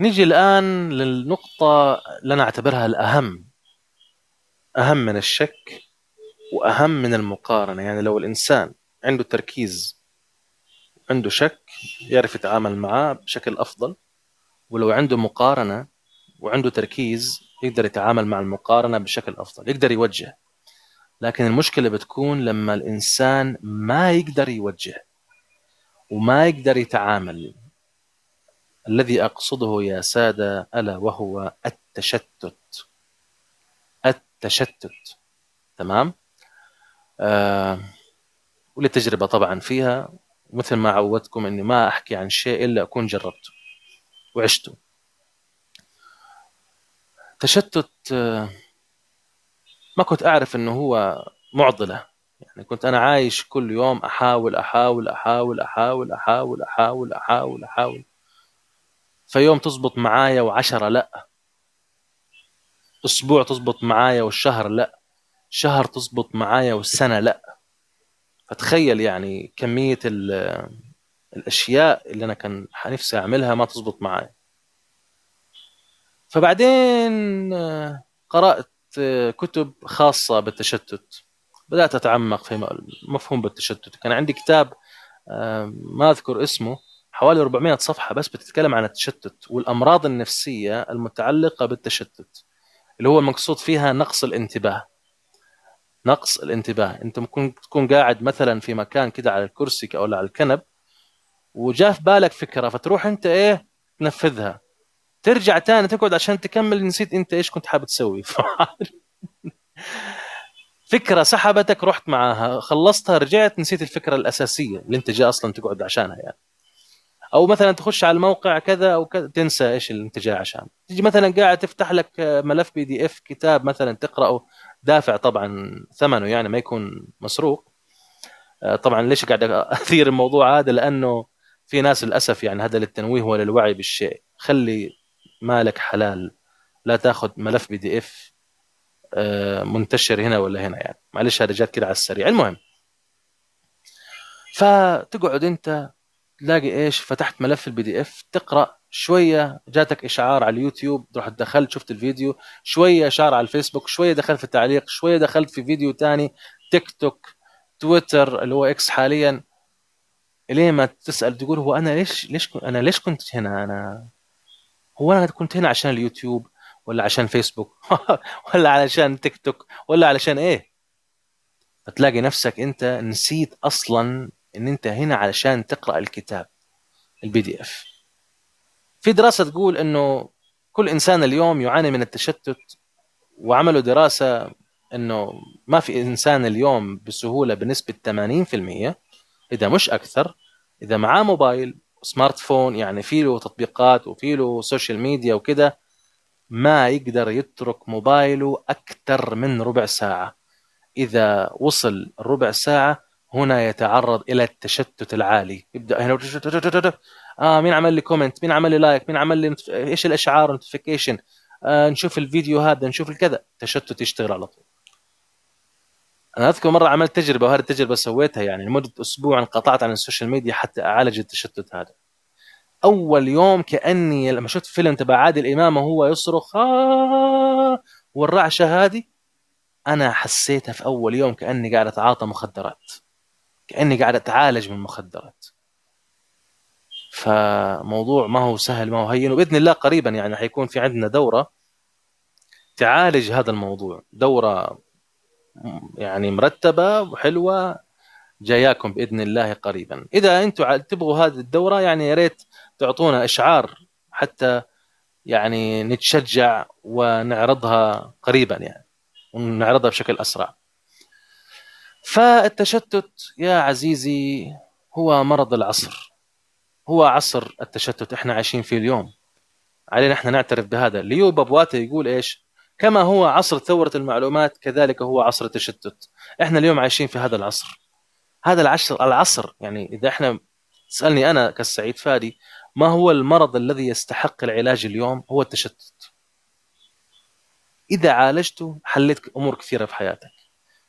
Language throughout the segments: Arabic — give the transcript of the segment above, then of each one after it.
نيجي الآن للنقطة اللي أنا أعتبرها الأهم. أهم من الشك وأهم من المقارنة. يعني لو الإنسان عنده تركيز عنده شك يعرف يتعامل معاه بشكل أفضل ولو عنده مقارنة وعنده تركيز يقدر يتعامل مع المقارنة بشكل أفضل يقدر يوجه لكن المشكلة بتكون لما الإنسان ما يقدر يوجه وما يقدر يتعامل الذي أقصده يا سادة ألا وهو التشتت. التشتت. تمام؟ آه ولي تجربة طبعا فيها مثل ما عودتكم إني ما أحكي عن شيء إلا أكون جربته وعشته. تشتت آه ما كنت أعرف إنه هو معضلة. يعني كنت أنا عايش كل يوم أحاول أحاول أحاول أحاول أحاول أحاول أحاول أحاول فيوم تزبط معايا وعشرة لا. أسبوع تزبط معايا والشهر لا. شهر تزبط معايا والسنة لا. فتخيل يعني كمية الأشياء اللي أنا كان نفسي أعملها ما تزبط معايا. فبعدين قرأت كتب خاصة بالتشتت. بدأت أتعمق في مفهوم بالتشتت. كان عندي كتاب ما أذكر اسمه. حوالي 400 صفحة بس بتتكلم عن التشتت والأمراض النفسية المتعلقة بالتشتت اللي هو المقصود فيها نقص الانتباه. نقص الانتباه. أنت ممكن تكون قاعد مثلا في مكان كده على الكرسي أو على الكنب وجاء في بالك فكرة فتروح أنت إيه تنفذها. ترجع تاني تقعد عشان تكمل نسيت أنت إيش كنت حابب تسوي. فكرة سحبتك رحت معاها خلصتها رجعت نسيت الفكرة الأساسية اللي أنت جاي أصلا تقعد عشانها يعني. أو مثلا تخش على الموقع كذا أو كذا تنسى إيش اللي انت جاي عشان. تيجي مثلا قاعد تفتح لك ملف بي دي اف كتاب مثلا تقرأه دافع طبعا ثمنه يعني ما يكون مسروق. آه، طبعا ليش قاعد أثير الموضوع هذا؟ لأنه في ناس للأسف يعني هذا للتنويه وللوعي بالشيء. خلي مالك حلال لا تأخذ ملف PDF منتشر هنا ولا هنا يعني. معلش هذا جات كده على السريع. المهم فتقعد أنت تلاقي إيش فتحت ملف ال PDF تقرأ شوية جاتك إشعار على اليوتيوب رحت دخلت شفت الفيديو شوية إشعار على الفيسبوك شوية دخلت في التعليق شوية دخلت في فيديو تاني تيك توك تويتر اللي هو إكس حاليا. ليه ما تسأل تقول هو أنا ليش ليش أنا ليش كنت هنا؟ أنا هو أنا كنت هنا عشان اليوتيوب ولا عشان فيسبوك؟ ولا علشان تيك توك ولا علشان إيه؟ فتلاقي نفسك أنت نسيت أصلا إن أنت هنا علشان تقرأ الكتاب ال PDF في دراسة تقول إنه كل إنسان اليوم يعاني من التشتت وعملوا دراسة إنه ما في إنسان اليوم بسهولة بنسبة 80% إذا مش أكثر إذا معاه موبايل smartphone يعني في له تطبيقات وفي له social media وكده ما يقدر يترك موبايله أكثر من ربع ساعة. إذا وصل ربع ساعة هنا يتعرض إلى التشتت العالي. يبدأ هنا آه مين عمل لي comment مين عمل لي like مين عمل لي إيش الإشعار notification آه نشوف الفيديو هذا نشوف الكذا. تشتت يشتغل على طول. أنا أذكر مرة عملت تجربة وهذه التجربة سويتها يعني لمدة أسبوع انقطعت عن ال social media حتى أعالج التشتت هذا. أول يوم كأني لما شفت فيلم تبع عادل إمام وهو يصرخ آه والرعشة هذه أنا حسيتها في أول يوم كأني قاعد أتعاطى مخدرات. كأني قاعد أتعالج من المخدرات فموضوع ما هو سهل ما هو هين وبإذن الله قريبا يعني حيكون في عندنا دورة تعالج هذا الموضوع. دورة يعني مرتبة وحلوة جاياكم بإذن الله قريبا. إذا أنتم تبغوا هذه الدورة يعني يا ريت تعطونا إشعار حتى يعني نتشجع ونعرضها قريبا يعني ونعرضها بشكل أسرع. فالتشتت يا عزيزي هو مرض العصر. هو عصر التشتت إحنا عايشين فيه اليوم. علينا إحنا نعترف بهذا. ليو بابواتا يقول إيش؟ كما هو عصر ثورة المعلومات كذلك هو عصر التشتت. إحنا اليوم عايشين في هذا العصر. هذا العصر العصر يعني إذا إحنا تسألني أنا كالسعيد فادي ما هو المرض الذي يستحق العلاج اليوم؟ هو التشتت. إذا عالجته حليت أمور كثيرة في حياتك.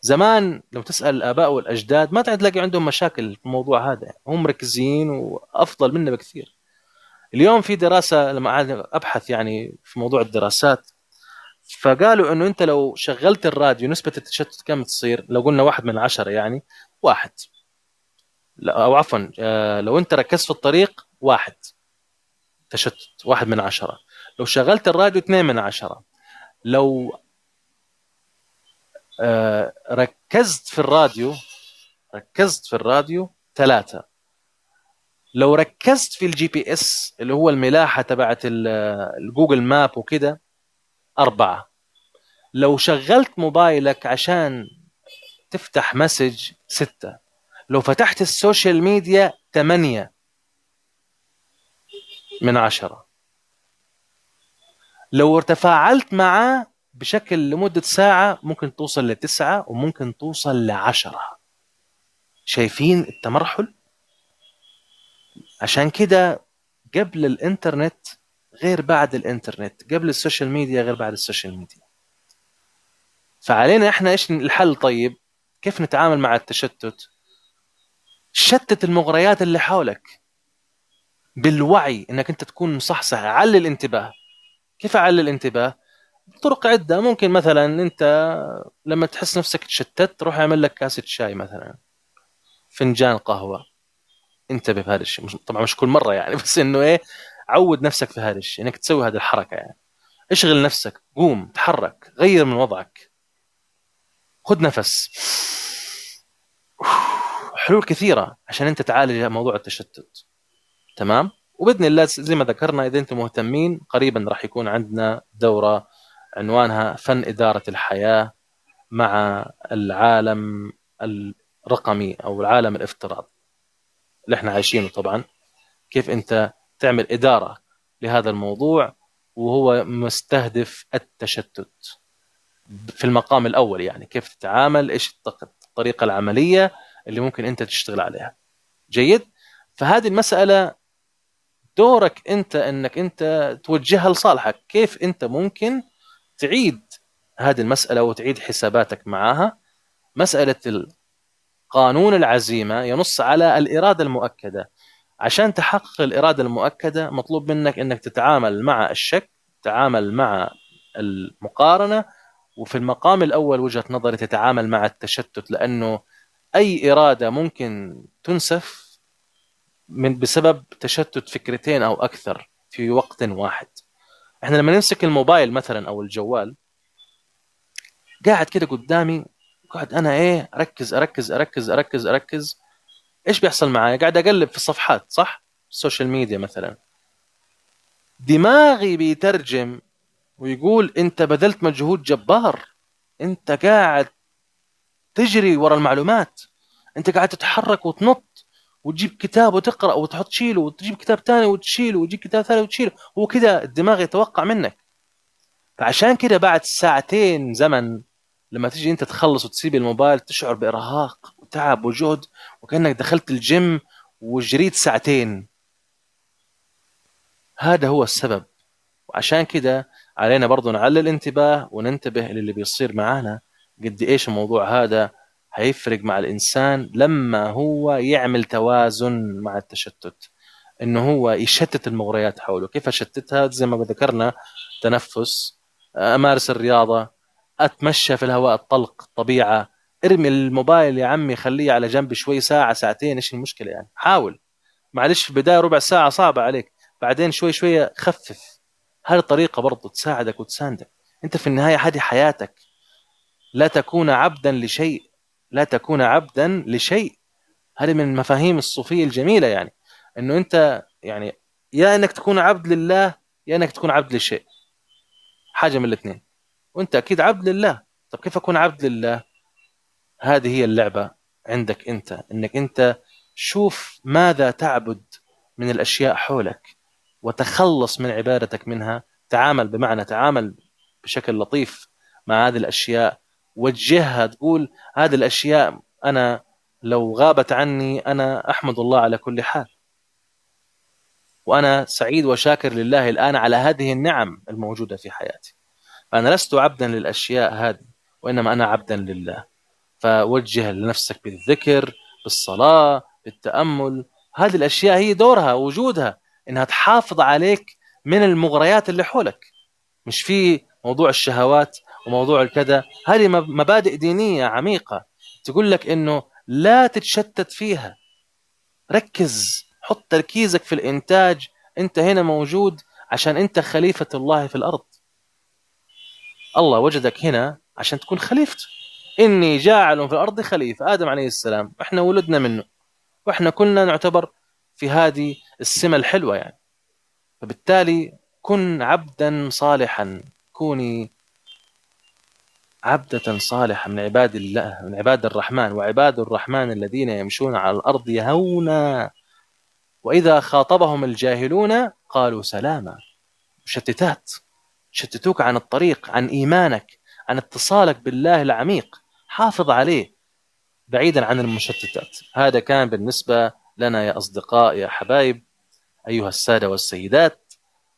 زمان لو تسأل الآباء والأجداد ما تلاقي عندهم مشاكل في الموضوع هذا. هم مركزين وأفضل منا بكثير. اليوم في دراسة لما أبحث يعني في موضوع الدراسات فقالوا إنه أنت لو شغلت الراديو نسبة التشتت كم تصير؟ لو قلنا واحد من عشرة يعني واحد. أو عفوا آه، لو أنت ركزت في الطريق واحد. تشتت واحد من عشرة. لو شغلت الراديو اثنين من عشرة. لو ركزت في الراديو ركزت في الراديو ثلاثة. لو ركزت في ال GPS اللي هو الملاحة تبعت ال Google Map وكده أربعة. لو شغلت موبايلك عشان تفتح message ستة. لو فتحت ال social media ثمانية. من عشرة. لو تفاعلت معاه بشكل لمدة ساعة ممكن توصل لتسعة وممكن توصل لعشرة. شايفين التمرحل؟ عشان كده قبل الإنترنت غير بعد الإنترنت قبل ال social media غير بعد ال social media. فعلينا إحنا إيش الحل طيب؟ كيف نتعامل مع التشتت؟ شتت المغريات اللي حولك بالوعي إنك أنت تكون مصحصح. علل الانتباه. كيف أعلل الانتباه؟ طرق عدة. ممكن مثلا أنت لما تحس نفسك تشتت روح اعمل لك كاسه شاي مثلا. فنجان قهوة. انتبه بهذا الشيء. طبعا مش كل مرة يعني بس إنه إيه عود نفسك في هذا الشيء إنك تسوي هذه الحركة يعني. اشغل نفسك قوم تحرك غير من وضعك. خذ نفس. حلول كثيرة عشان أنت تعالج موضوع التشتت. تمام؟ وبإذن الله زي ما ذكرنا إذا أنتم مهتمين قريبا راح يكون عندنا دورة عنوانها فن إدارة الحياة مع العالم الرقمي أو العالم الافتراضي اللي إحنا عايشينه طبعا. كيف أنت تعمل إدارة لهذا الموضوع وهو مستهدف التشتت في المقام الأول يعني. كيف تتعامل؟ إيش الطريقة العملية اللي ممكن أنت تشتغل عليها؟ جيد؟ فهذه المسألة دورك أنت إنك أنت توجهها لصالحك. كيف أنت ممكن تعيد هذه المسألة وتعيد حساباتك معها مسألة قانون العزيمة ينص على الإرادة المؤكدة. عشان تحقق الإرادة المؤكدة مطلوب منك إنك تتعامل مع الشك تتعامل مع المقارنة وفي المقام الأول وجهة نظري تتعامل مع التشتت لأنه أي إرادة ممكن تنسف من بسبب تشتت فكرتين أو أكثر في وقت واحد. إحنا لما نمسك الموبايل مثلا أو الجوال قاعد كده قدامي قاعد أنا إيه أركز أركز أركز أركز أركز. إيش بيحصل معايا؟ قاعد أقلب في الصفحات صح؟ السوشيال ميديا مثلا. دماغي بيترجم ويقول أنت بذلت مجهود جبار. أنت قاعد تجري ورا المعلومات. أنت قاعد تتحرك وتنط. وتجيب كتاب وتقرأ وتحط تشيله وتجيب كتاب ثاني وتشيله وتجيب كتاب ثاني وتشيله. هو كذا الدماغ يتوقع منك. فعشان كده بعد ساعتين زمن لما تيجي انت تخلص وتسيب الموبايل تشعر بإرهاق وتعب وجهد وكأنك دخلت الجيم وجريت ساعتين. هذا هو السبب. وعشان كده علينا برضو نعلي الانتباه وننتبه للي بيصير معانا. قد إيش الموضوع هذا هيفرق مع الإنسان لما هو يعمل توازن مع التشتت إنه هو يشتت المغريات حوله. كيف أشتتها؟ زي ما ذكرنا تنفس أمارس الرياضة أتمشى في الهواء الطلق الطبيعه ارمي الموبايل يا عمي خليه على جنب شوي ساعة ساعتين إيش المشكلة يعني؟ حاول. معلش في البداية ربع ساعة صعبة عليك بعدين شوي شوي خفف. هذه الطريقة برضو تساعدك وتساندك. أنت في النهاية هذه حياتك. لا تكون عبدا لشيء. لا تكون عبدا لشيء. هذه من المفاهيم الصوفية الجميلة يعني إنه أنت يعني يا إنك تكون عبد لله يا إنك تكون عبد لشيء. حاجة من الاثنين. وأنت أكيد عبد لله. طب كيف أكون عبد لله؟ هذه هي اللعبة عندك أنت إنك أنت شوف ماذا تعبد من الأشياء حولك وتخلص من عبادتك منها تعامل بمعنى تعامل بشكل لطيف مع هذه الأشياء وجهها تقول هذه الأشياء أنا لو غابت عني أنا أحمد الله على كل حال. وأنا سعيد وشاكر لله الآن على هذه النعم الموجودة في حياتي. فأنا لست عبدا للأشياء هذه وإنما أنا عبدا لله. فوجه لنفسك بالذكر بالصلاة بالتأمل. هذه الأشياء هي دورها وجودها إنها تحافظ عليك من المغريات اللي حولك. مش في موضوع الشهوات وموضوع الكذا هذه مبادئ دينية عميقة. تقول لك إنه لا تتشتت فيها. ركز حط تركيزك في الإنتاج. أنت هنا موجود عشان أنت خليفة الله في الأرض. الله وجدك هنا عشان تكون خليفته. إني جاعل في الأرض خليفة. آدم عليه السلام إحنا ولدنا منه. وإحنا كلنا نعتبر في هذه السمة الحلوة يعني. فبالتالي كن عبدا صالحا. كوني عبدة صالحة من عباد الله من عباد الرحمن وعباد الرحمن الذين يمشون على الأرض هونا وإذا خاطبهم الجاهلون قالوا سلاما مشتتات شتتوك عن الطريق عن إيمانك عن اتصالك بالله العميق حافظ عليه بعيدا عن المشتتات. هذا كان بالنسبة لنا يا أصدقاء يا حبايب أيها السادة والسيدات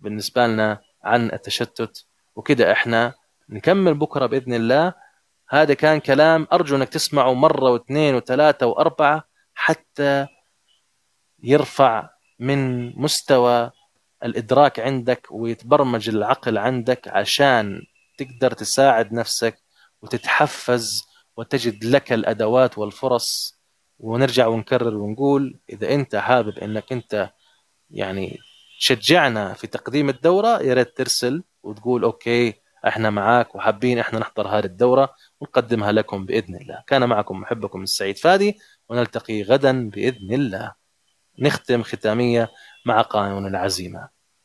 بالنسبة لنا عن التشتت. وكده إحنا نكمل بكرة بإذن الله. هذا كان كلام أرجو أنك تسمعه مرة واثنين وثلاثة وأربعة حتى يرفع من مستوى الإدراك عندك ويتبرمج العقل عندك عشان تقدر تساعد نفسك وتتحفز وتجد لك الأدوات والفرص. ونرجع ونكرر ونقول إذا أنت حابب أنك أنت يعني تشجعنا في تقديم الدورة يا ريت ترسل وتقول أوكي إحنا معاك وحابين إحنا نحضر هذه الدورة ونقدمها لكم بإذن الله. كان معكم محبكم السعيد فادي ونلتقي غدا بإذن الله. نختم ختامية مع قانون العزيمة.